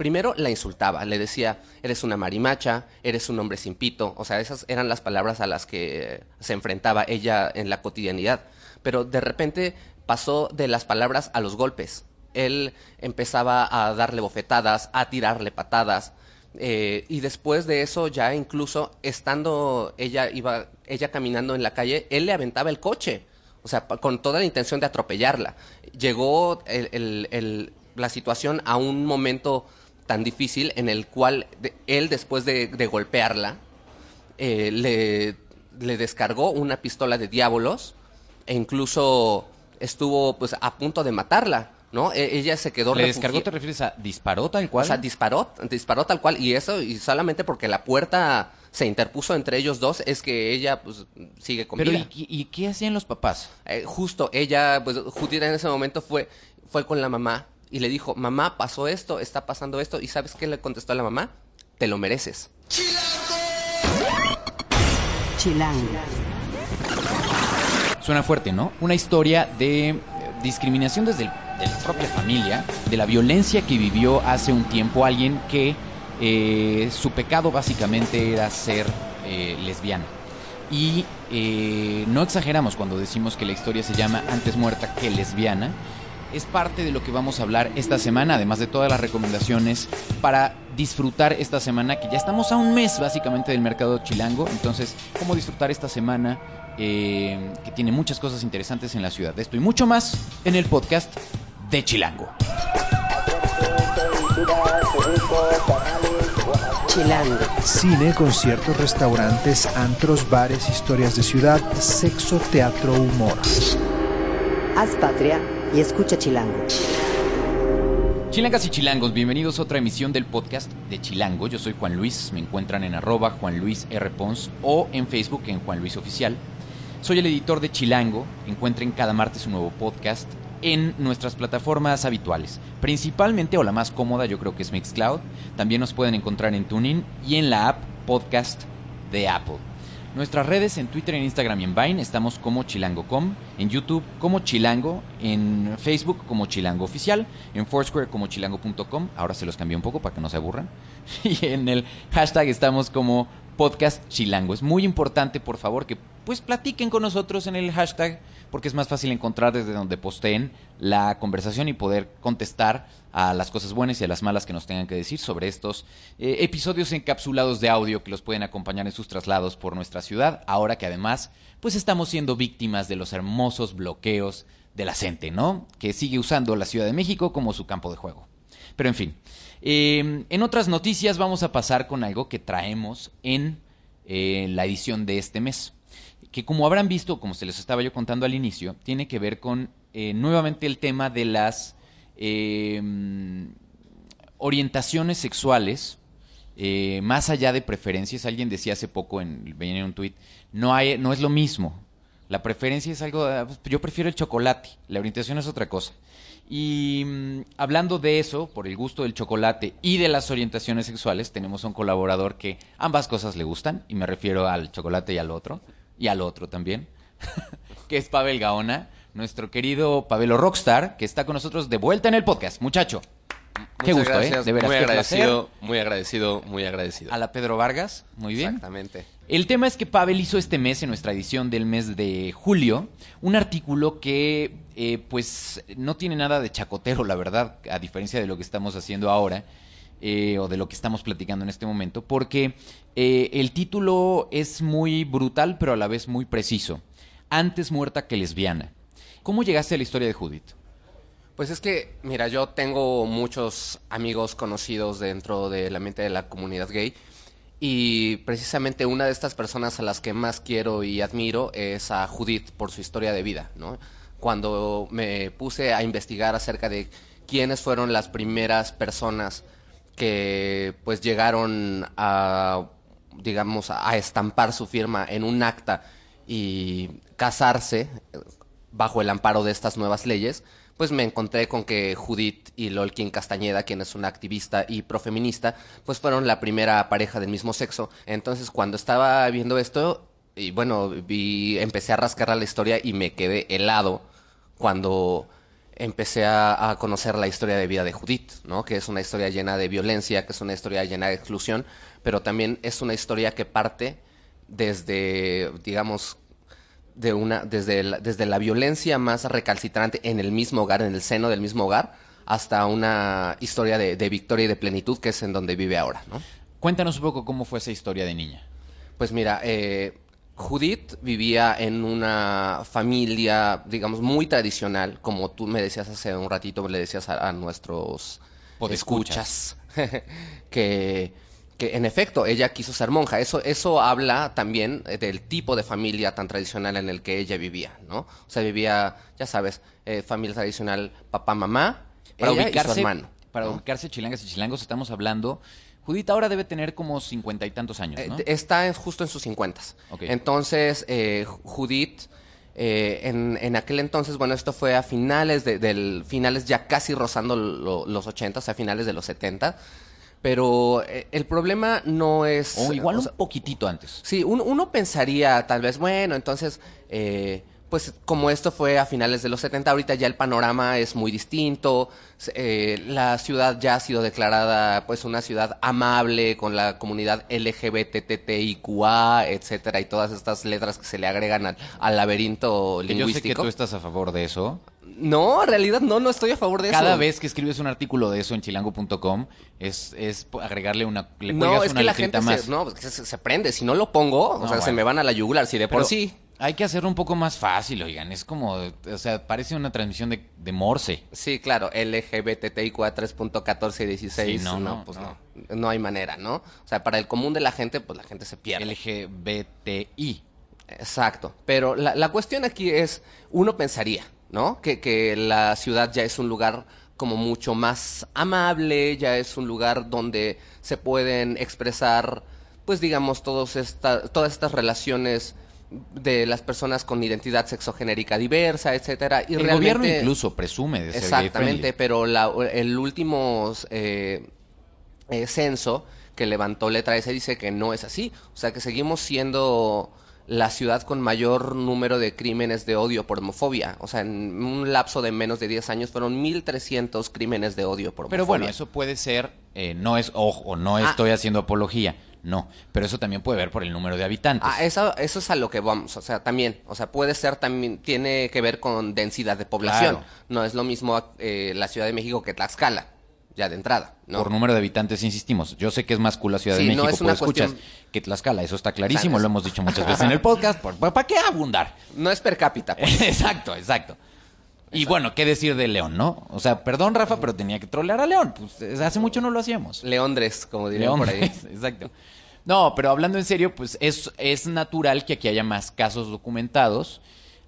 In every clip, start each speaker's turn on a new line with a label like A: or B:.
A: primero la insultaba, le decía, eres una marimacha, eres un hombre sin pito, o sea, esas eran las palabras a las que se enfrentaba ella en la cotidianidad. Pero de repente pasó de las palabras a los golpes. Él empezaba a darle bofetadas, a tirarle patadas, eh, y después de eso, ya incluso estando ella iba, ella caminando en la calle, él le aventaba el coche. O sea, con toda la intención de atropellarla. Llegó la situación a un momento tan difícil en el cual él, después de, golpearla, eh, le, le, descargó una pistola de diablos e incluso estuvo pues a punto de matarla. ¿no? E, ella se quedó
B: ¿Le descargó te refieres a disparó tal cual?
A: O sea, disparó, disparó tal cual y eso y solamente porque la puerta se interpuso entre ellos dos es que ella pues sigue con
B: Pero ¿y, qué hacían los papás?
A: Eh, justo ella pues Judith en ese momento fue fue con la mamá y le dijo, "Mamá, pasó esto, está pasando esto." ¿Y sabes qué le contestó a la mamá? "Te lo mereces."
B: Chilango. Suena fuerte, ¿no? Una historia de discriminación desde la propia familia, de la violencia que vivió hace un tiempo alguien que eh, su pecado básicamente era ser eh, lesbiana. Y eh, no exageramos cuando decimos que la historia se llama Antes muerta que lesbiana. Es parte de lo que vamos a hablar esta semana, además de todas las recomendaciones para disfrutar esta semana, que ya estamos a un mes básicamente del mercado chilango. Entonces, ¿cómo disfrutar esta semana? Eh, que tiene muchas cosas interesantes en la ciudad. De esto y mucho más en el podcast de Chilango.
C: Chilango. Cine, conciertos, restaurantes, antros, bares, historias de ciudad, sexo, teatro, humor.
D: Haz patria y escucha Chilango.
B: Chilangas y chilangos, bienvenidos a otra emisión del podcast de Chilango. Yo soy Juan Luis, me encuentran en arroba Juan R. Pons o en Facebook en Juan Luis Oficial. Soy el editor de Chilango. Encuentren cada martes un nuevo podcast en nuestras plataformas habituales. Principalmente, o la más cómoda, yo creo que es Mixcloud. También nos pueden encontrar en TuneIn y en la app Podcast de Apple. Nuestras redes en Twitter, en Instagram y en Vine estamos como chilango.com, en YouTube como chilango, en Facebook como chilango oficial, en Foursquare como chilango.com, ahora se los cambié un poco para que no se aburran, y en el hashtag estamos como podcast chilango. Es muy importante, por favor, que pues platiquen con nosotros en el hashtag, porque es más fácil encontrar desde donde posteen la conversación y poder contestar a las cosas buenas y a las malas que nos tengan que decir sobre estos eh, episodios encapsulados de audio que los pueden acompañar en sus traslados por nuestra ciudad, ahora que además pues estamos siendo víctimas de los hermosos bloqueos de la gente, ¿no? Que sigue usando la Ciudad de México como su campo de juego. Pero en fin, eh, en otras noticias vamos a pasar con algo que traemos en eh, la edición de este mes que como habrán visto, como se les estaba yo contando al inicio, tiene que ver con eh, nuevamente el tema de las em, orientaciones sexuales, eh, más allá de preferencias. Alguien decía hace poco, en, en un tuit, no, hay, no es lo mismo. La preferencia es algo, ah, pues, yo prefiero el chocolate, la orientación es otra cosa. Y mm, hablando de eso, por el gusto del chocolate y de las orientaciones sexuales, tenemos un colaborador que ambas cosas le gustan, y me refiero al chocolate y al otro y al otro también, que es Pavel Gaona, nuestro querido Pavelo Rockstar, que está con nosotros de vuelta en el podcast. Muchacho.
A: Qué gusto, ¿eh? De muy agradecido, muy agradecido, muy agradecido.
B: A la Pedro Vargas, muy bien.
A: Exactamente.
B: El tema es que Pavel hizo este mes, en nuestra edición del mes de julio, un artículo que, eh, pues, no tiene nada de chacotero, la verdad, a diferencia de lo que estamos haciendo ahora. Eh, o de lo que estamos platicando en este momento, porque eh, el título es muy brutal, pero a la vez muy preciso. Antes muerta que lesbiana. ¿Cómo llegaste a la historia de Judith?
A: Pues es que, mira, yo tengo muchos amigos conocidos dentro de la mente de la comunidad gay y precisamente una de estas personas a las que más quiero y admiro es a Judith por su historia de vida, ¿no? Cuando me puse a investigar acerca de quiénes fueron las primeras personas que pues llegaron a digamos a estampar su firma en un acta y casarse bajo el amparo de estas nuevas leyes, pues me encontré con que Judith y Lolkin Castañeda, quien es una activista y profeminista, pues fueron la primera pareja del mismo sexo. Entonces, cuando estaba viendo esto, y bueno, vi, empecé a rascar la historia y me quedé helado cuando empecé a, a conocer la historia de vida de Judith, ¿no? Que es una historia llena de violencia, que es una historia llena de exclusión, pero también es una historia que parte desde, digamos, de una, desde, la, desde la violencia más recalcitrante en el mismo hogar, en el seno del mismo hogar, hasta una historia de, de victoria y de plenitud, que es en donde vive ahora, ¿no?
B: Cuéntanos un poco cómo fue esa historia de niña.
A: Pues mira, eh, Judith vivía en una familia, digamos, muy tradicional, como tú me decías hace un ratito, le decías a, a nuestros
B: Podescuchas.
A: escuchas, que, que en efecto ella quiso ser monja. Eso, eso habla también eh, del tipo de familia tan tradicional en el que ella vivía, ¿no? O sea, vivía, ya sabes, eh, familia tradicional, papá, mamá,
B: Para
A: ella y
B: ubicarse,
A: su hermano.
B: para
A: ¿no?
B: ubicarse chilangas y chilangos, estamos hablando. Judith ahora debe tener como cincuenta y tantos años, ¿no?
A: Eh, Está en- justo en sus cincuentas. Entonces, eh, Judith, eh, en, en aquel entonces, bueno, esto fue a finales de, del, finales ya casi rozando lo- los 80, o sea, finales de los 70. Pero eh, el problema no es...
B: o igual
A: o sea,
B: un poquitito antes.
A: Sí, uno, uno pensaría tal vez, bueno, entonces, eh, pues como esto fue a finales de los 70, ahorita ya el panorama es muy distinto, eh, la ciudad ya ha sido declarada pues una ciudad amable con la comunidad LGBTTIQA, etcétera, y todas estas letras que se le agregan al, al laberinto
B: Que yo sé que
A: lingüístico.
B: tú estás a favor de eso.
A: No, en realidad no, no estoy a favor de
B: Cada
A: eso.
B: vez que escribes un artículo de eso en chilango.com es, es agregarle una... Le
A: No, es
B: una
A: que la gente
B: más.
A: se, no, pues, se, se prende. Si no lo pongo,
B: No,
A: o sea, se me van a la yugular. Si de por
B: Pero
A: sí
B: Hay que hacerlo un poco más fácil, oigan. Es como, o sea, parece una transmisión de, de Morse.
A: Sí, claro, LGBTIQ 3.14 y 16.
B: Sí, no,
A: no,
B: no,
A: pues
B: no.
A: no. No hay manera, ¿no? O sea, para el común de la gente, pues la gente se pierde.
B: LGBTI.
A: Exacto. Pero la, la cuestión aquí es, uno pensaría, ¿no? Que, que la ciudad ya es un lugar como mucho más amable, ya es un lugar donde se pueden expresar, pues digamos, todos esta, todas estas relaciones de las personas con identidad sexogenérica diversa, etcétera. Y
B: el
A: realmente,
B: gobierno incluso presume de ser
A: Exactamente, pero la- el último eh, eh, censo que levantó Letra S dice que no es así. O sea, que seguimos siendo la ciudad con mayor número de crímenes de odio por homofobia. O sea, en un lapso de menos de 10 años fueron 1.300 crímenes de odio por homofobia.
B: Pero bueno, eso puede ser, eh, no es, ojo, no
A: Ah.
B: estoy haciendo apología, no, pero eso también puede ver por el número de habitantes.
A: Ah, eso, eso es a lo que vamos, o sea, también, o sea, puede ser también, tiene que ver con densidad de población.
B: Claro.
A: No es lo mismo eh, la Ciudad de México que Tlaxcala, ya de entrada, ¿no?
B: Por número de habitantes, insistimos. Yo sé que es más cool la Ciudad
A: Sí,
B: de
A: no
B: México,
A: es una
B: por escuchas,
A: cuestión-
B: que Tlaxcala, eso está clarísimo, lo
A: es-
B: hemos dicho muchas veces en el podcast. ¿Para qué abundar?
A: No es per cápita, pues.
B: exacto, exacto. Y bueno, ¿qué decir de León, no? O sea, perdón, Rafa, pero tenía que trolear a León. Pues hace mucho no lo hacíamos.
A: Leondres, como dirían
B: León,
A: por ahí.
B: exacto. No, pero hablando en serio, pues es, es natural que aquí haya más casos documentados,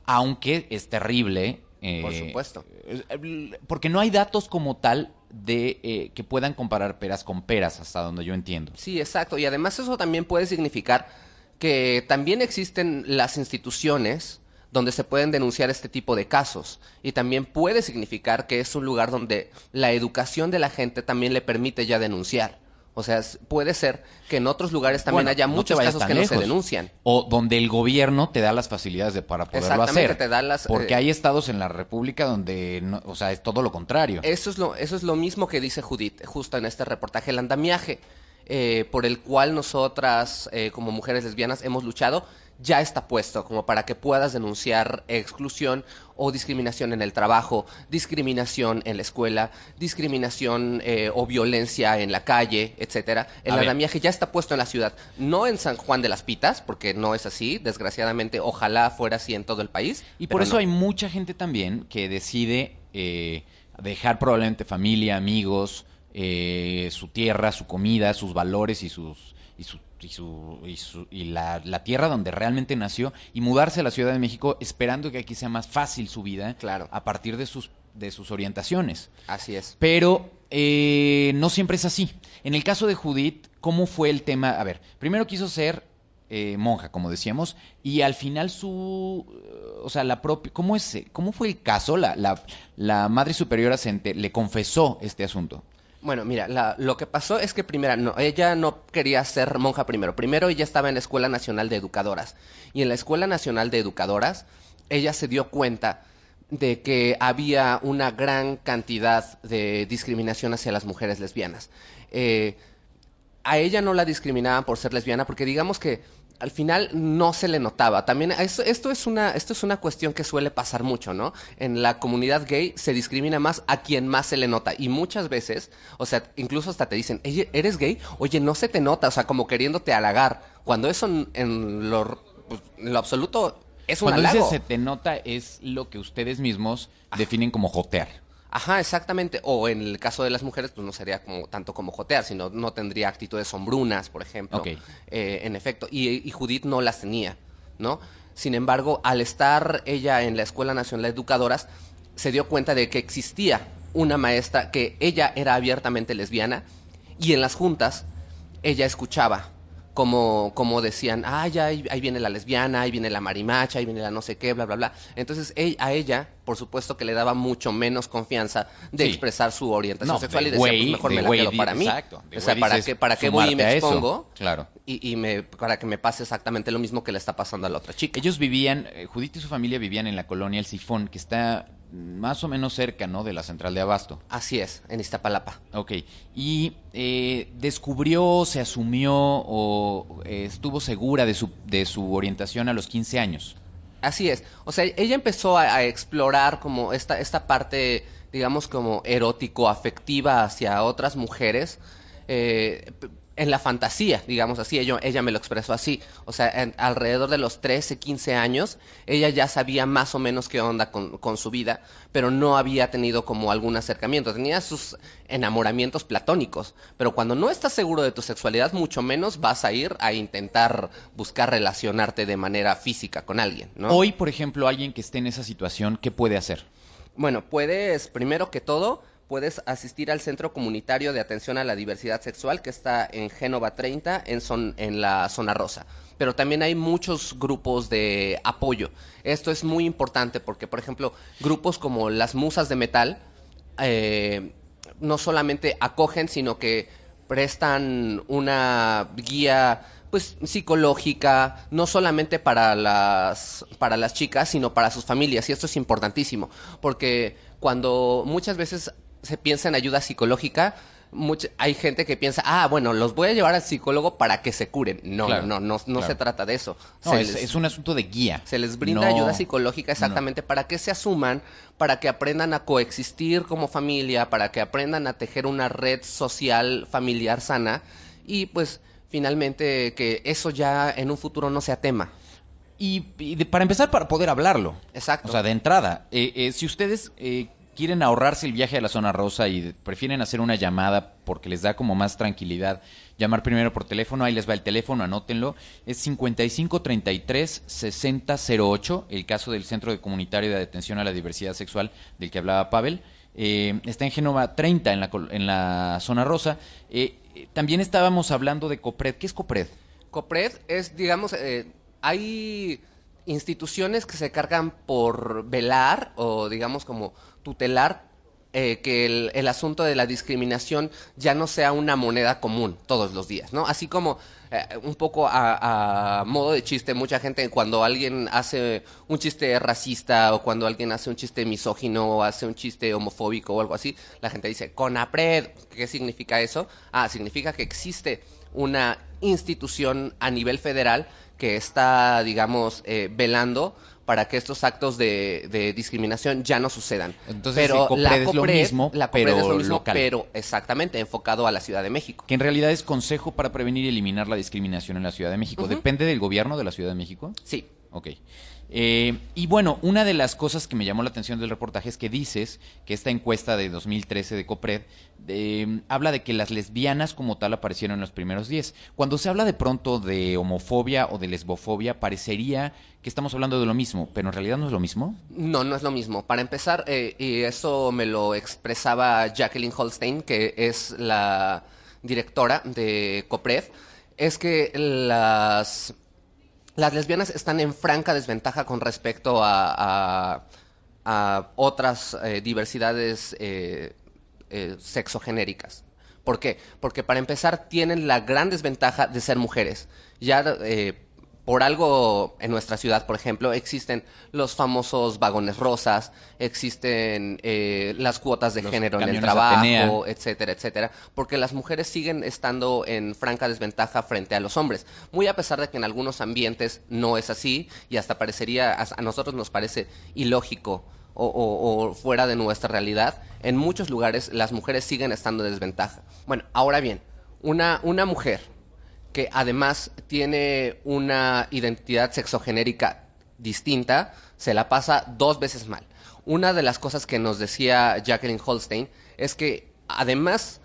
B: aunque es terrible. eh,
A: Por supuesto.
B: Porque no hay datos como tal de eh, que puedan comparar peras con peras, hasta donde yo entiendo.
A: Sí, exacto. Y además eso también puede significar que también existen las instituciones donde se pueden denunciar este tipo de casos. Y también puede significar que es un lugar donde la educación de la gente también le permite ya denunciar. O sea, puede ser que en otros lugares también
B: Bueno,
A: haya
B: no
A: muchos casos que no se denuncian.
B: O donde el gobierno te da las facilidades de, para poderlo
A: Exactamente,
B: hacer.
A: te da las,
B: Porque
A: eh,
B: hay estados en la República donde, no- o sea, es todo lo contrario.
A: Eso es lo, eso es lo mismo que dice Judith, justo en este reportaje, el andamiaje eh, por el cual nosotras, eh, como mujeres lesbianas, hemos luchado, ya está puesto como para que puedas denunciar exclusión o discriminación en el trabajo, discriminación en la escuela, discriminación eh, o violencia en la calle, etcétera. El andamiaje ya está puesto en la ciudad, no en San Juan de las Pitas, porque no es así, desgraciadamente, ojalá fuera así en todo el país.
B: Y por eso
A: no.
B: hay mucha gente también que decide eh, dejar probablemente familia, amigos, eh, su tierra, su comida, sus valores y sus y su y, su, y, su- y la, la tierra donde realmente nació y mudarse a la Ciudad de México esperando que aquí sea más fácil su vida
A: Claro.
B: a partir de sus de sus orientaciones.
A: Así es.
B: Pero eh, no siempre es así. En el caso de Judith, ¿cómo fue el tema? A ver, primero quiso ser eh, monja, como decíamos, y al final su, o sea, la propia, ¿cómo es? ¿Cómo fue el caso? La, la, la madre superiora se ente- le confesó este asunto.
A: Bueno, mira, la- lo que pasó es que primero, no, ella no quería ser monja primero. Primero ella estaba en la Escuela Nacional de Educadoras. Y en la Escuela Nacional de Educadoras, ella se dio cuenta de que había una gran cantidad de discriminación hacia las mujeres lesbianas. Eh, a ella no la discriminaban por ser lesbiana porque digamos que al final no se le notaba. También esto, esto, es una, esto es una cuestión que suele pasar mucho, ¿no? En la comunidad gay se discrimina más a quien más se le nota. Y muchas veces, o sea, incluso hasta te dicen, ¿eres gay? Oye, no se te nota, o sea, como queriéndote halagar. Cuando eso en, lo, pues, lo absoluto es un
B: Cuando
A: halago.
B: se te nota es lo que ustedes mismos definen como jotear.
A: Ajá, exactamente. O en el caso de las mujeres, pues no sería como tanto como jotear, sino no tendría actitudes sombrunas, por ejemplo. Eh, en efecto. Y, y Judith no las tenía, ¿no? Sin embargo, al estar ella en la Escuela Nacional de Educadoras, se dio cuenta de que existía una maestra que ella era abiertamente lesbiana y en las juntas ella escuchaba como, como decían, ah, ya ahí, ahí viene la lesbiana, ahí viene la marimacha, ahí viene la no sé qué, bla, bla, bla. Entonces a ella, por supuesto que le daba mucho menos confianza de
B: Sí.
A: expresar su orientación
B: No,
A: sexual y decía, pues mejor me la quedo
B: di-
A: para mí.
B: exacto,
A: o sea, ¿para qué, para qué voy y me expongo?
B: claro.
A: Y, y me, para que me pase exactamente lo mismo que le está pasando a la otra chica.
B: Ellos vivían, eh, Judith y su familia vivían en la colonia El Sifón, que está más o menos cerca, ¿no? De la central de Abasto.
A: Así es, en Iztapalapa.
B: Ok. Y eh, descubrió, se asumió o eh, estuvo segura de su, de su orientación a los 15 años.
A: Así es. O sea, ella empezó a, a explorar como esta, esta parte, digamos, como erótico-afectiva hacia otras mujeres. eh, en la fantasía, digamos así, ella, ella me lo expresó así. O sea, en- alrededor de los 13, 15 años, ella ya sabía más o menos qué onda con, con su vida, pero no había tenido como algún acercamiento. Tenía sus enamoramientos platónicos, pero cuando no estás seguro de tu sexualidad, mucho menos vas a ir a intentar buscar relacionarte de manera física con alguien, ¿no?
B: Hoy, por ejemplo, alguien que esté en esa situación, ¿qué puede hacer?
A: Bueno, puedes, primero que todo, puedes asistir al Centro Comunitario de Atención a la Diversidad Sexual que está en Génova 30, en, son, en la zona rosa. Pero también hay muchos grupos de apoyo. Esto es muy importante porque, por ejemplo, grupos como las Musas de Metal eh, no solamente acogen, sino que prestan una guía pues psicológica, no solamente para las, para las chicas, sino para sus familias. Y esto es importantísimo, porque cuando muchas veces se piensa en ayuda psicológica, hay gente que piensa, ah, bueno, los voy a llevar al psicólogo para que se curen. No,
B: Claro,
A: no, no, no,
B: claro.
A: se trata de eso.
B: No, es,
A: les-
B: es un asunto de guía.
A: se les brinda
B: No-
A: ayuda psicológica exactamente para que se asuman, para que aprendan a coexistir como familia, para que aprendan a tejer una red social familiar sana y pues finalmente que eso ya en un futuro no sea tema.
B: Y, y de- para empezar, para poder hablarlo.
A: Exacto.
B: O sea, de entrada, eh, eh, si ustedes eh, quieren ahorrarse el viaje a la zona rosa y prefieren hacer una llamada porque les da como más tranquilidad, llamar primero por teléfono, ahí les va el teléfono, anótenlo, es 5533-6008, el caso del Centro de Comunitario de Atención a la Diversidad Sexual del que hablaba Pavel. Eh, está en Génova 30, en la, en la zona rosa. Eh, también estábamos hablando de COPRED. ¿Qué es COPRED?
A: COPRED es, digamos, eh, hay instituciones que se cargan por velar o, digamos, como tutelar eh, que el, asunto de la discriminación ya no sea una moneda común todos los días, ¿no? Así como eh, un poco a, a modo de chiste, mucha gente cuando alguien hace un chiste racista o cuando alguien hace un chiste misógino o hace un chiste homofóbico o algo así, la gente dice, CONAPRED, ¿qué significa eso? Ah, significa que existe una institución a nivel federal que está, digamos, eh, velando para que estos actos de, de discriminación ya no sucedan.
B: Entonces,
A: pero
B: el COPRED
A: la
B: es lo mismo,
A: la
B: pero
A: es lo mismo,
B: local.
A: pero exactamente enfocado a la Ciudad de México.
B: Que en realidad es Consejo para Prevenir y Eliminar la Discriminación en la Ciudad de México. ¿Depende del gobierno de la Ciudad de México?
A: Sí.
B: Ok. Eh, y bueno, una de las cosas que me llamó la atención del reportaje es que dices que esta encuesta de 2013 de COPRED habla de que las lesbianas como tal aparecieron en los primeros 10. Cuando se habla de pronto de homofobia o de lesbofobia, parecería que estamos hablando de lo mismo, pero en realidad no es lo mismo.
A: No, no es lo mismo. Para empezar, eh, y eso me lo expresaba Jacqueline Holstein, que es la directora de COPRED, es que las, las lesbianas están en franca desventaja con respecto a, a- a otras eh, diversidades eh, eh, sexogenéricas. ¿Por qué? Porque para empezar tienen la gran desventaja de ser mujeres. Ya por algo en nuestra ciudad, por ejemplo, existen los famosos vagones rosas, existen eh, las cuotas de
B: Los
A: género en el trabajo,
B: Atenea.
A: etcétera, etcétera, porque las mujeres siguen estando en franca desventaja frente a los hombres, muy a pesar de que en algunos ambientes no es así y hasta parecería, a a nosotros nos parece ilógico o, o- o fuera de nuestra realidad, en muchos lugares las mujeres siguen estando en desventaja. Bueno, ahora bien, una, una mujer que además tiene una identidad sexogenérica distinta, se la pasa dos veces mal. Una de las cosas que nos decía Jacqueline Holstein es que además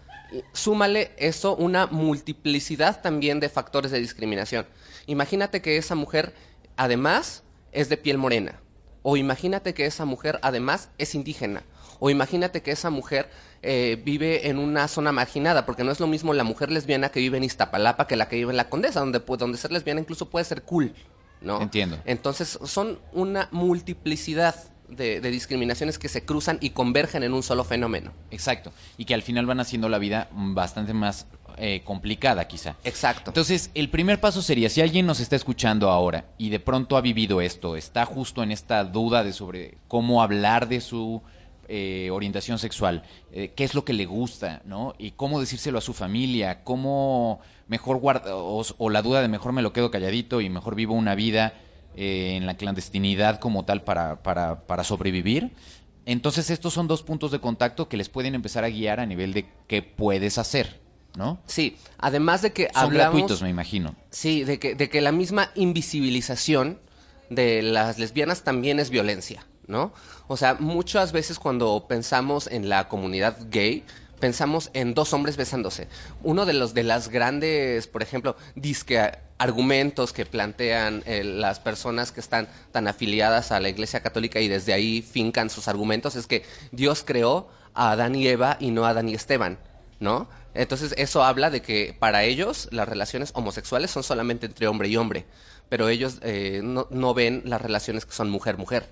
A: súmale eso una multiplicidad también de factores de discriminación. Imagínate que esa mujer además es de piel morena. O imagínate que esa mujer además es indígena. O imagínate que esa mujer eh, vive en una zona marginada, porque no es lo mismo la mujer lesbiana que vive en Iztapalapa que la que vive en la Condesa, donde, donde ser lesbiana incluso puede ser cool, ¿no?
B: Entiendo.
A: Entonces son una multiplicidad de, de discriminaciones que se cruzan y convergen en un solo fenómeno.
B: Exacto. Y que al final van haciendo la vida bastante más eh, complicada, quizá.
A: Exacto.
B: Entonces, el primer paso sería, si alguien nos está escuchando ahora y de pronto ha vivido esto, está justo en esta duda de sobre cómo hablar de su eh, orientación sexual, eh, qué es lo que le gusta, ¿no? Y cómo decírselo a su familia, cómo mejor guarda, o, o la duda de mejor me lo quedo calladito y mejor vivo una vida eh, en la clandestinidad como tal para, para, para sobrevivir. Entonces, estos son dos puntos de contacto que les pueden empezar a guiar a nivel de qué puedes hacer, ¿no?
A: Sí, además de que
B: Son
A: hablamos...
B: gratuitos, me imagino.
A: Sí, de que, de que la misma invisibilización de las lesbianas también es violencia, ¿no? O sea, muchas veces cuando pensamos en la comunidad gay, pensamos en dos hombres besándose. Uno de los de las grandes, por ejemplo, argumentos que plantean eh, las personas que están tan afiliadas a la Iglesia Católica y desde ahí fincan sus argumentos es que Dios creó a Adán y Eva y no a Adán y Esteban, ¿no? Entonces eso habla de que para ellos las relaciones homosexuales son solamente entre hombre y hombre, pero ellos eh, no ven las relaciones que son mujer-mujer.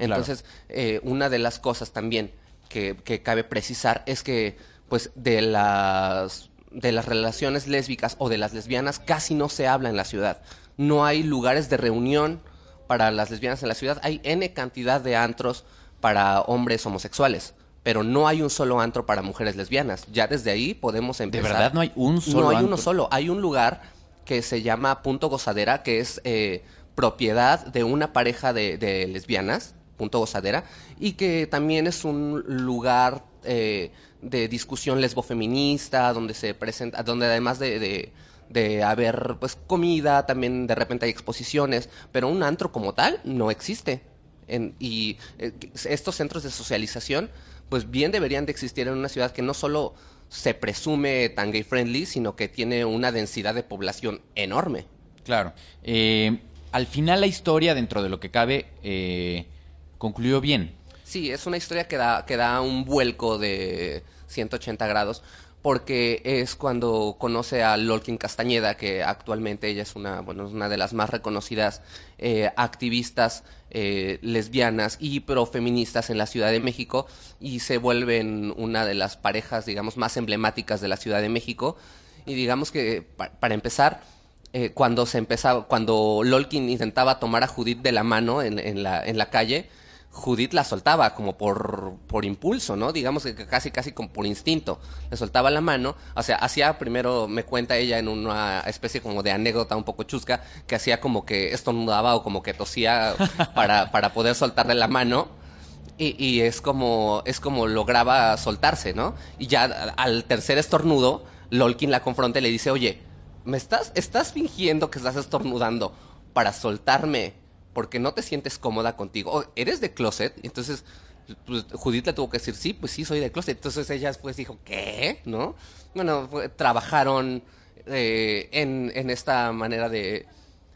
A: Entonces, eh, una de las cosas también que, que cabe precisar es que, pues, de las de las relaciones lésbicas o de las lesbianas casi no se habla en la ciudad. No hay lugares de reunión para las lesbianas en la ciudad. Hay N cantidad de antros para hombres homosexuales, pero no hay un solo antro para mujeres lesbianas. Ya desde ahí podemos
B: ¿De
A: empezar.
B: verdad no hay un solo
A: No hay
B: antro?
A: uno solo. Hay un lugar que se llama Punto Gozadera, que es eh, propiedad de una pareja de, de lesbianas, Punto Gozadera, y que también es un lugar eh, de discusión lesbofeminista, donde se presenta, donde además de, de, haber pues comida, también de repente hay exposiciones, pero un antro como tal no existe. Y eh, estos centros de socialización, pues bien deberían de existir en una ciudad que no solo se presume tan gay friendly, sino que tiene una densidad de población enorme.
B: Claro. Eh, al final la historia, dentro de lo que cabe, eh, concluyó bien.
A: Sí, es una historia que da, que da un vuelco de 180 grados, porque es cuando conoce a Lolkin Castañeda, que actualmente ella es una, bueno, una de las más reconocidas eh, activistas eh, lesbianas y profeministas en la Ciudad de México, y se vuelven una de las parejas, digamos, más emblemáticas de la Ciudad de México. Y digamos que, pa- para empezar, eh, cuando se empezaba, cuando Lolkin intentaba tomar a Judith de la mano en, en la, en la calle, Judith la soltaba como por, por impulso, ¿no? Digamos que casi, casi como por instinto. Le soltaba la mano. O sea, hacía primero, me cuenta ella en una especie como de anécdota un poco chusca, que hacía como que estornudaba o como que tosía para, para poder soltarle la mano. Y, y es como es como lograba soltarse, ¿no? Y ya al tercer estornudo, Lolkin la confronta y le dice, oye, ¿me estás, estás fingiendo que estás estornudando para soltarme porque no te sientes cómoda contigo? ¿O ¿Eres de closet? Entonces pues, Judith le tuvo que decir, sí, pues sí, soy de closet. Entonces ella pues dijo, ¿qué? ¿No? Bueno, fue- trabajaron eh, en, en esta manera de,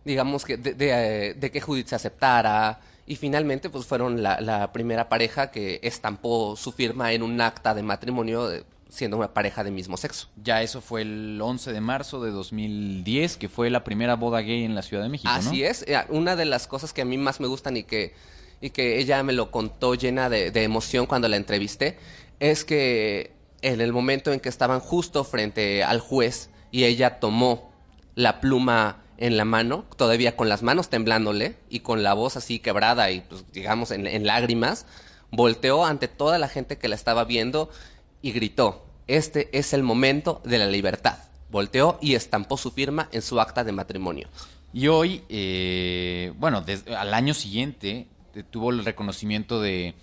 A: digamos que eh, de que Judith se aceptara y finalmente pues fueron la, primera pareja que estampó su firma en un acta de matrimonio siendo una pareja de mismo sexo.
B: Ya eso fue el 11 de marzo de 2010, que fue la primera boda gay en la Ciudad de México, ¿no?
A: Así es, eh, una de las cosas que a mí más me gustan y que, y que ella me lo contó llena de, de emoción cuando la entrevisté, es que en el momento en que estaban justo frente al juez y ella tomó la pluma en la mano, todavía con las manos temblándole y con la voz así quebrada y pues digamos en, en lágrimas, volteó ante toda la gente que la estaba viendo y gritó, este es el momento de la libertad. Volteó y estampó su firma en su acta de matrimonio.
B: Y hoy, eh, bueno, des- al año siguiente eh, tuvo el reconocimiento de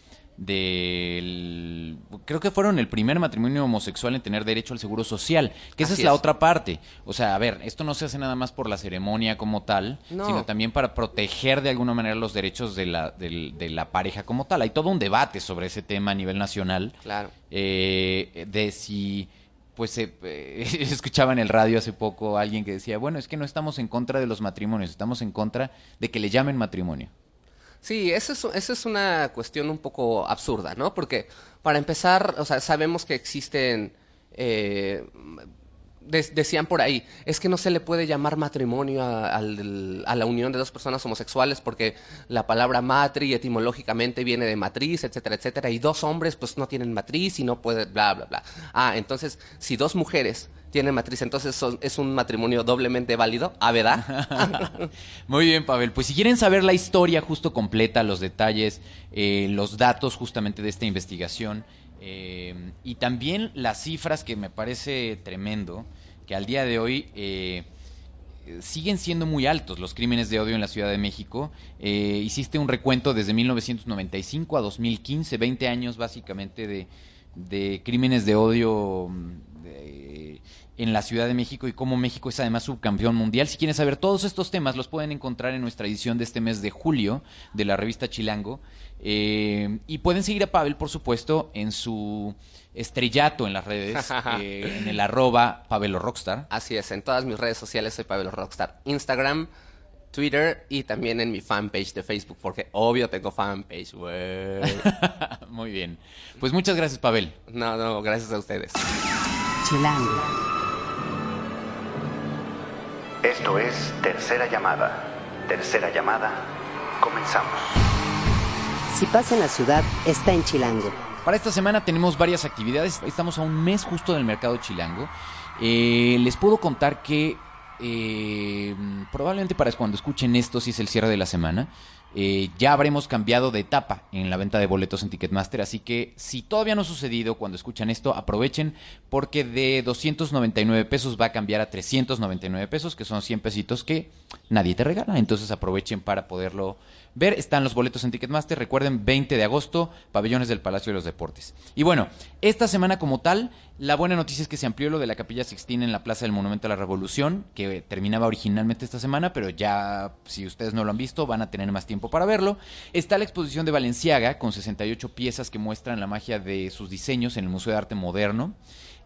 B: del creo que fueron el primer matrimonio homosexual en tener derecho al seguro social, que esa es la otra parte. O sea, a ver, esto no se hace nada más por la ceremonia como tal,
A: No.
B: sino también para proteger de alguna manera los derechos de la, del- de la pareja como tal. Hay todo un debate sobre ese tema a nivel nacional
A: Claro.
B: eh, de si pues se, eh, escuchaba en el radio hace poco alguien que decía, bueno, es que no estamos en contra de los matrimonios, estamos en contra de que le llamen matrimonio.
A: Sí, eso es, es una cuestión un poco absurda, ¿no? Porque para empezar, o sea, sabemos que existen, eh, de- decían por ahí, es que no se le puede llamar matrimonio a, a la unión de dos personas homosexuales porque la palabra matri etimológicamente viene de matriz, etcétera, etcétera, y dos hombres pues no tienen matriz y no puede, bla, bla, bla. Ah, entonces, si dos mujeres tienen matriz, entonces son- es un matrimonio doblemente válido, ¿ah, verdad?
B: Muy bien, Pavel. Pues si quieren saber la historia justo completa, los detalles, eh, los datos justamente de esta investigación eh, y también las cifras que me parece tremendo, que al día de hoy eh, siguen siendo muy altos los crímenes de odio en la Ciudad de México. Eh, hiciste un recuento desde 1995 a 2015, 20 años básicamente de, crímenes de odio mm, en la Ciudad de México y cómo México es además subcampeón mundial. Si quieren saber todos estos temas, los pueden encontrar en nuestra edición de este mes de julio de la revista Chilango. Eh, y pueden seguir a Pavel, por supuesto, en su estrellato en las redes, eh, en el arroba Pavelo Rockstar.
A: Así es, en todas mis redes sociales soy Pablo Rockstar. Instagram, Twitter y también en mi fanpage de Facebook, porque obvio tengo fanpage, güey.
B: Muy bien. Pues muchas gracias, Pavel.
A: No, no, gracias a ustedes.
D: Chilango.
E: Esto es Tercera Llamada. Tercera Llamada. Comenzamos.
D: Si pasa en la ciudad, está en Chilango.
B: Para esta semana tenemos varias actividades. Estamos a un mes justo del mercado chilango. Eh, les puedo contar que eh, probablemente para cuando escuchen esto, si es el cierre de la semana, eh, ya habremos cambiado de etapa en la venta de boletos en Ticketmaster. Así que si todavía no ha sucedido cuando escuchan esto, aprovechen porque de 299 pesos va a cambiar a 399 pesos, que son 100 pesitos que nadie te regala. Entonces aprovechen para poderlo ver. Están los boletos en Ticketmaster. Recuerden, 20 de agosto, pabellones del Palacio de los Deportes. Y bueno, esta semana como tal, la buena noticia es que se amplió lo de la Capilla Sixtina en la Plaza del Monumento a la Revolución, que terminaba originalmente esta semana, pero ya, si ustedes no lo han visto, van a tener más tiempo para verlo. Está la exposición de Valenciaga, con 68 piezas que muestran la magia de sus diseños en el Museo de Arte Moderno.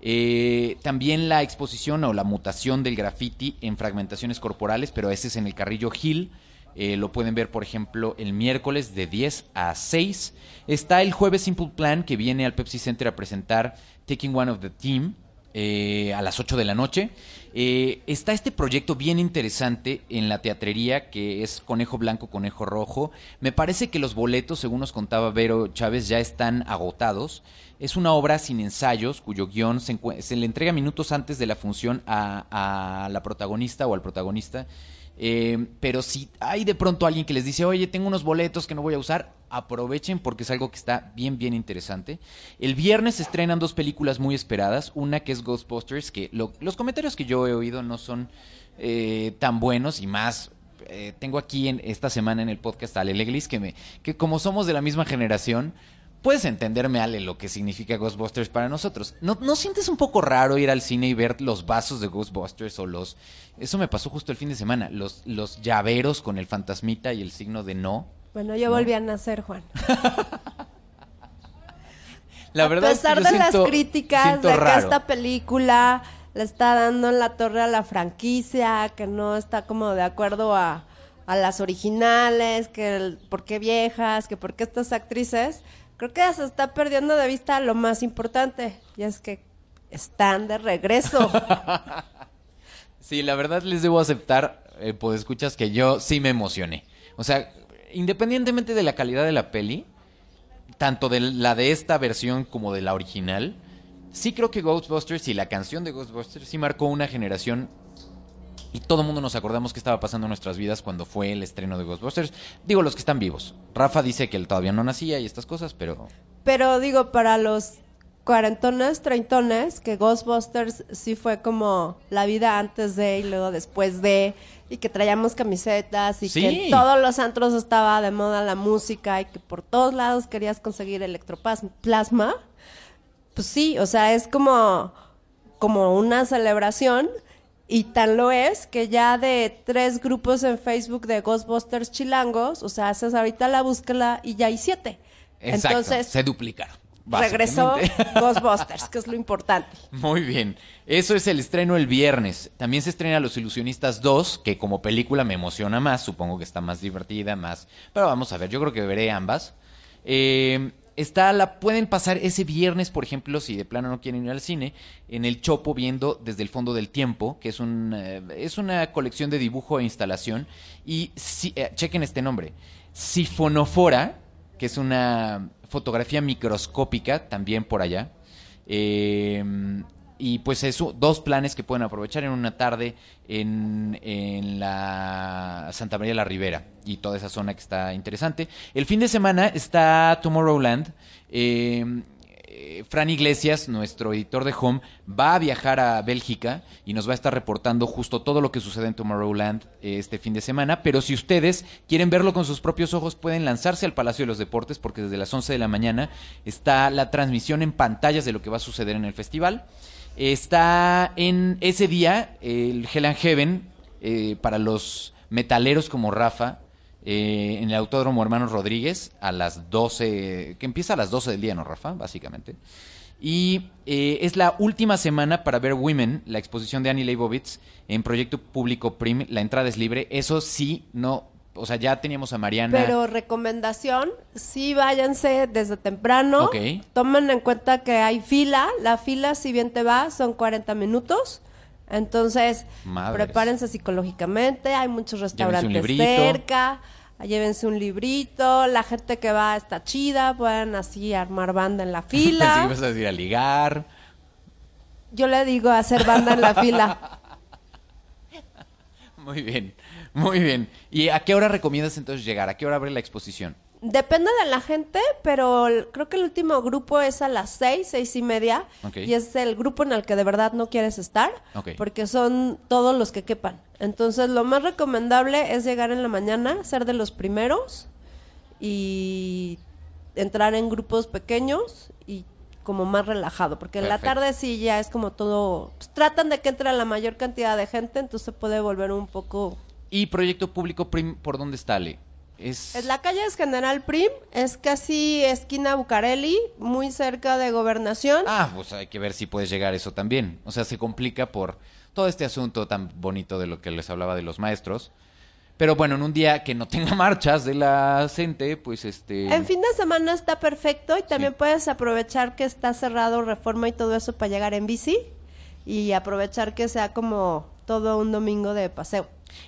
B: Eh, también la exposición o la mutación del graffiti en fragmentaciones corporales, pero ese es en el Carrillo Hill. Eh, lo pueden ver, por ejemplo, el miércoles de 10 a 6. Está el jueves Simple Plan, que viene al Pepsi Center a presentar Taking One of the Team eh, a las 8 de la noche. Eh, está este proyecto bien interesante en la teatrería, que es Conejo Blanco, Conejo Rojo. Me parece que los boletos, según nos contaba Vero Chávez, ya están agotados. Es una obra sin ensayos, cuyo guion se, se le entrega minutos antes de la función a, la protagonista o al protagonista. Eh, pero si hay de pronto alguien que les dice, oye, tengo unos boletos que no voy a usar, aprovechen porque es algo que está bien, bien interesante. El viernes se estrenan dos películas muy esperadas. Una que es Ghostbusters, que lo- los comentarios que yo he oído no son eh, tan buenos y más. eh, tengo aquí en esta semana en el podcast a Ale Leglis que, me, que como somos de la misma generación, puedes entenderme, Ale, lo que significa Ghostbusters para nosotros. ¿No, ¿No sientes un poco raro ir al cine y ver los vasos de Ghostbusters o los... Eso me pasó justo el fin de semana, los, los llaveros con el fantasmita y el signo de no.
F: Bueno, yo volví a nacer, Juan.
B: La verdad
F: a
B: es que
F: pesar
B: yo
F: de
B: siento-
F: las críticas de que esta película le está dando en la torre a la franquicia, que no está como de acuerdo a, a las originales, que el, por qué viejas, que por qué estas actrices, creo que se está perdiendo de vista lo más importante, y es que están de regreso.
B: Sí, la verdad les debo aceptar, eh, pues escuchas que yo sí me emocioné. O sea, independientemente de la calidad de la peli, tanto de la de esta versión como de la original, sí creo que Ghostbusters y la canción de Ghostbusters sí marcó una generación Y todo el mundo nos acordamos qué estaba pasando en nuestras vidas cuando fue el estreno de Ghostbusters. Digo, los que están vivos. Rafa dice que él todavía no nacía y estas cosas, pero...
F: Pero digo, para los cuarentones, treintones, que Ghostbusters sí fue como la vida antes de y luego después de, y que traíamos camisetas y
B: Sí.
F: que en todos los antros estaba de moda la música y que por todos lados querías conseguir electroplasma. Pues sí, o sea, es como, como una celebración y tan lo es que ya de tres grupos en Facebook de Ghostbusters chilangos, o sea, haces ahorita la búsqueda y ya hay siete.
B: Exacto,
F: Entonces,
B: se duplicaron.
F: regresó. Ghostbusters, que es lo importante.
B: Muy bien. Eso es el estreno el viernes. También se estrena Los Ilusionistas 2, que como película me emociona más. Supongo que está más divertida, más. Pero vamos a ver, yo creo que veré ambas. Eh, está la pueden pasar ese viernes, por ejemplo, si de plano no quieren ir al cine, en el Chopo viendo desde el fondo del tiempo, que es un eh, es una colección de dibujo e instalación y si- eh, chequen este nombre, Sifonofora, que es una fotografía microscópica también por allá. Eh, y pues eso, dos planes que pueden aprovechar en una tarde en, en la Santa María de la Ribera y toda esa zona que está interesante. El fin de semana está Tomorrowland. Eh, eh, Fran Iglesias, nuestro editor de Home, va a viajar a Bélgica y nos va a estar reportando justo todo lo que sucede en Tomorrowland eh, este fin de semana. Pero si ustedes quieren verlo con sus propios ojos, pueden lanzarse al Palacio de los Deportes porque desde las 11 de la mañana está la transmisión en pantallas de lo que va a suceder en el festival. Está en ese día el Hell and Heaven eh, para los metaleros como Rafa eh, en el Autódromo Hermanos Rodríguez a las 12, que empieza a las 12 del día, ¿no, Rafa? Básicamente. Y eh, es la última semana para ver Women, la exposición de Annie Leibovitz en Proyecto Público Prim. La entrada es libre. Eso sí, no. O sea, ya teníamos a Mariana.
F: Pero recomendación, sí váyanse desde temprano.
B: Ok.
F: Tomen en cuenta que hay fila. La fila, si bien te va, son 40 minutos. Entonces,
B: Madres.
F: prepárense psicológicamente. Hay muchos restaurantes cerca. Llévense un librito. La gente que va está chida. Pueden así armar banda en la fila.
B: ibas a decir a ligar.
F: Yo le digo hacer banda en la fila.
B: Muy bien, muy bien. ¿Y a qué hora recomiendas entonces llegar? ¿A qué hora abre la exposición?
F: Depende de la gente, pero creo que el último grupo es a las seis, seis y media. Y es el grupo en el que de verdad no quieres estar, porque son todos los que quepan. Entonces, lo más recomendable es llegar en la mañana, ser de los primeros y entrar en grupos pequeños y como más relajado, porque en la tarde sí ya es como todo, pues, tratan de que entre la mayor cantidad de gente, entonces puede volver un poco
B: ¿Y Proyecto Público Prim por dónde está, Ale? Es...
F: Es la calle es General Prim, es casi esquina Bucareli, muy cerca de Gobernación.
B: Ah, pues hay que ver si puedes llegar a eso también. O sea, se complica por todo este asunto tan bonito de lo que les hablaba de los maestros. Pero bueno, en un día que no tenga marchas de la gente, pues este...
F: En fin de semana está perfecto y también
B: Sí.
F: puedes aprovechar que está cerrado Reforma y todo eso para llegar en bici y aprovechar que sea como todo un domingo de paseo.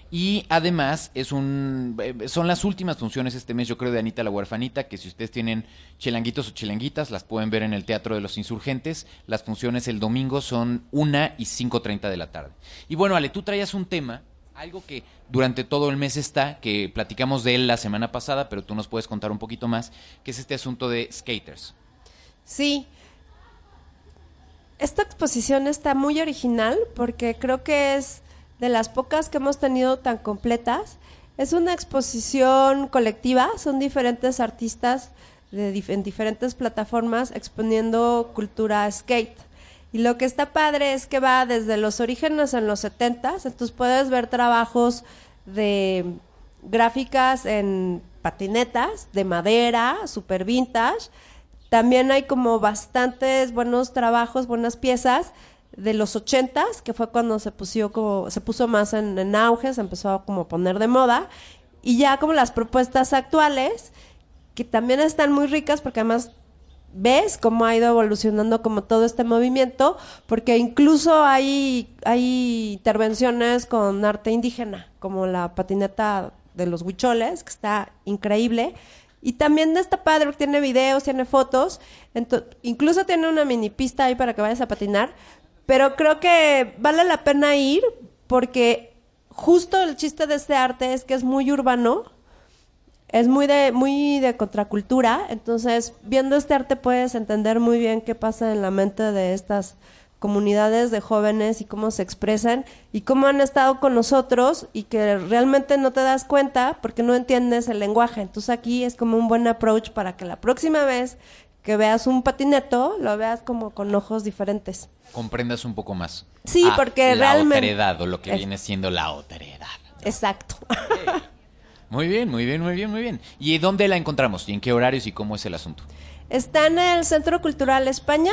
B: Y además es un eh, son las últimas funciones este mes, yo creo, de Anita la huerfanita, que si ustedes tienen chilanguitos o chilanguitas, las pueden ver en el Teatro de los Insurgentes. Las funciones el domingo son 1 y 5.30 de la tarde. Y bueno, Ale, tú traías un tema, algo que durante todo el mes está, que platicamos de él la semana pasada, pero tú nos puedes contar un poquito más, que es este asunto de skaters.
F: Sí. Esta exposición está muy original porque creo que es de las pocas que hemos tenido tan completas. Es una exposición colectiva, son diferentes artistas de en diferentes plataformas exponiendo cultura skate. Y lo que está padre es que va desde los orígenes en los 70s, entonces puedes ver trabajos de gráficas en patinetas, de madera, super vintage. También hay como bastantes buenos trabajos, buenas piezas de los 80s, que fue cuando se puso, como, se puso más en, auge, se empezó a como poner de moda. Y ya como las propuestas actuales, que también están muy ricas porque además ves cómo ha ido evolucionando como todo este movimiento, porque incluso hay, hay intervenciones con arte indígena, como la patineta de los huicholes, que está increíble. Y también está padre, tiene videos, tiene fotos, incluso tiene una mini pista ahí para que vayas a patinar, pero creo que vale la pena ir porque justo el chiste de este arte es que es muy urbano, es muy de, muy de contracultura, entonces viendo este arte puedes entender muy bien qué pasa en la mente de estas comunidades de jóvenes y cómo se expresan y cómo han estado con nosotros y que realmente no te das cuenta porque no entiendes el lenguaje. Entonces aquí es como un buen approach para que la próxima vez que veas un patineto lo veas como con ojos diferentes.
B: Comprendas un poco más.
F: Sí,
B: a
F: porque
B: la
F: realmente-
B: otredad o lo que
F: Es-
B: viene siendo la otredad.
F: Exacto.
B: Muy bien, muy bien, muy bien, muy bien. ¿Y dónde la encontramos? ¿Y en qué horarios y cómo es el asunto?
F: Está en el Centro Cultural España,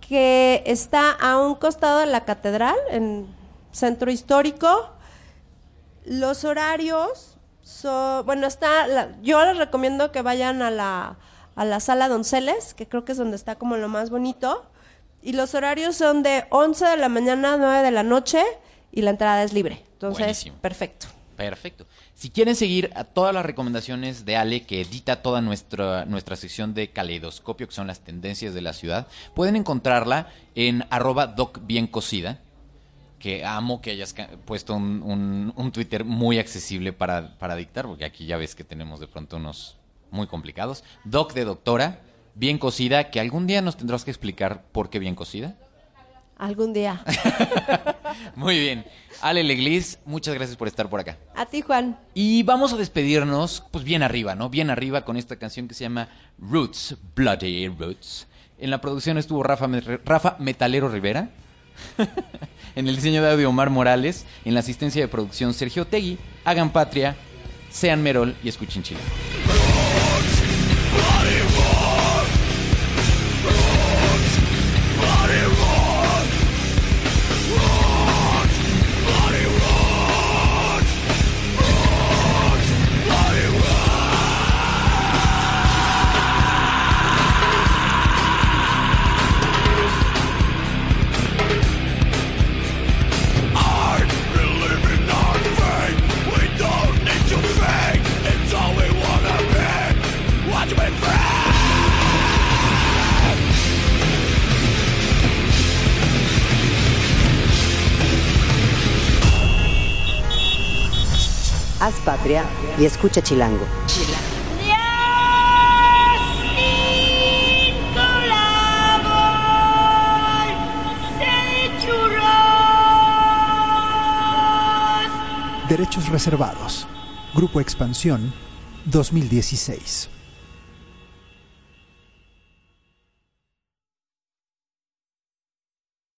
F: que está a un costado de la catedral, en centro histórico. Los horarios son, bueno, está, la- yo les recomiendo que vayan a la, a la sala Donceles, que creo que es donde está como lo más bonito. Y los horarios son de 11 de la mañana a 9 de la noche y la entrada es libre. Entonces,
B: Buenísimo.
F: perfecto.
B: Perfecto. Si quieren seguir a todas las recomendaciones de Ale, que edita toda nuestra, nuestra sección de caleidoscopio, que son las tendencias de la ciudad, pueden encontrarla en arroba doc bien cocida, que amo que hayas puesto un, un- un Twitter muy accesible para, para dictar, porque aquí ya ves que tenemos de pronto unos muy complicados. Doc de doctora, bien cocida, que algún día nos tendrás que explicar por qué bien cocida.
F: Algún día.
B: Muy bien. Ale Leglis, muchas gracias por estar por acá.
F: A ti, Juan.
B: Y vamos a despedirnos, pues bien arriba, ¿no? Bien arriba con esta canción que se llama Roots, Bloody Roots. En la producción estuvo Rafa, Rafa Metalero Rivera. en el diseño de audio Omar Morales. En la asistencia de producción Sergio Tegui. Hagan patria, sean Merol y escuchen Chile.
D: Haz y escucha Chilango.
C: Derechos reservados. Grupo Expansión 2016.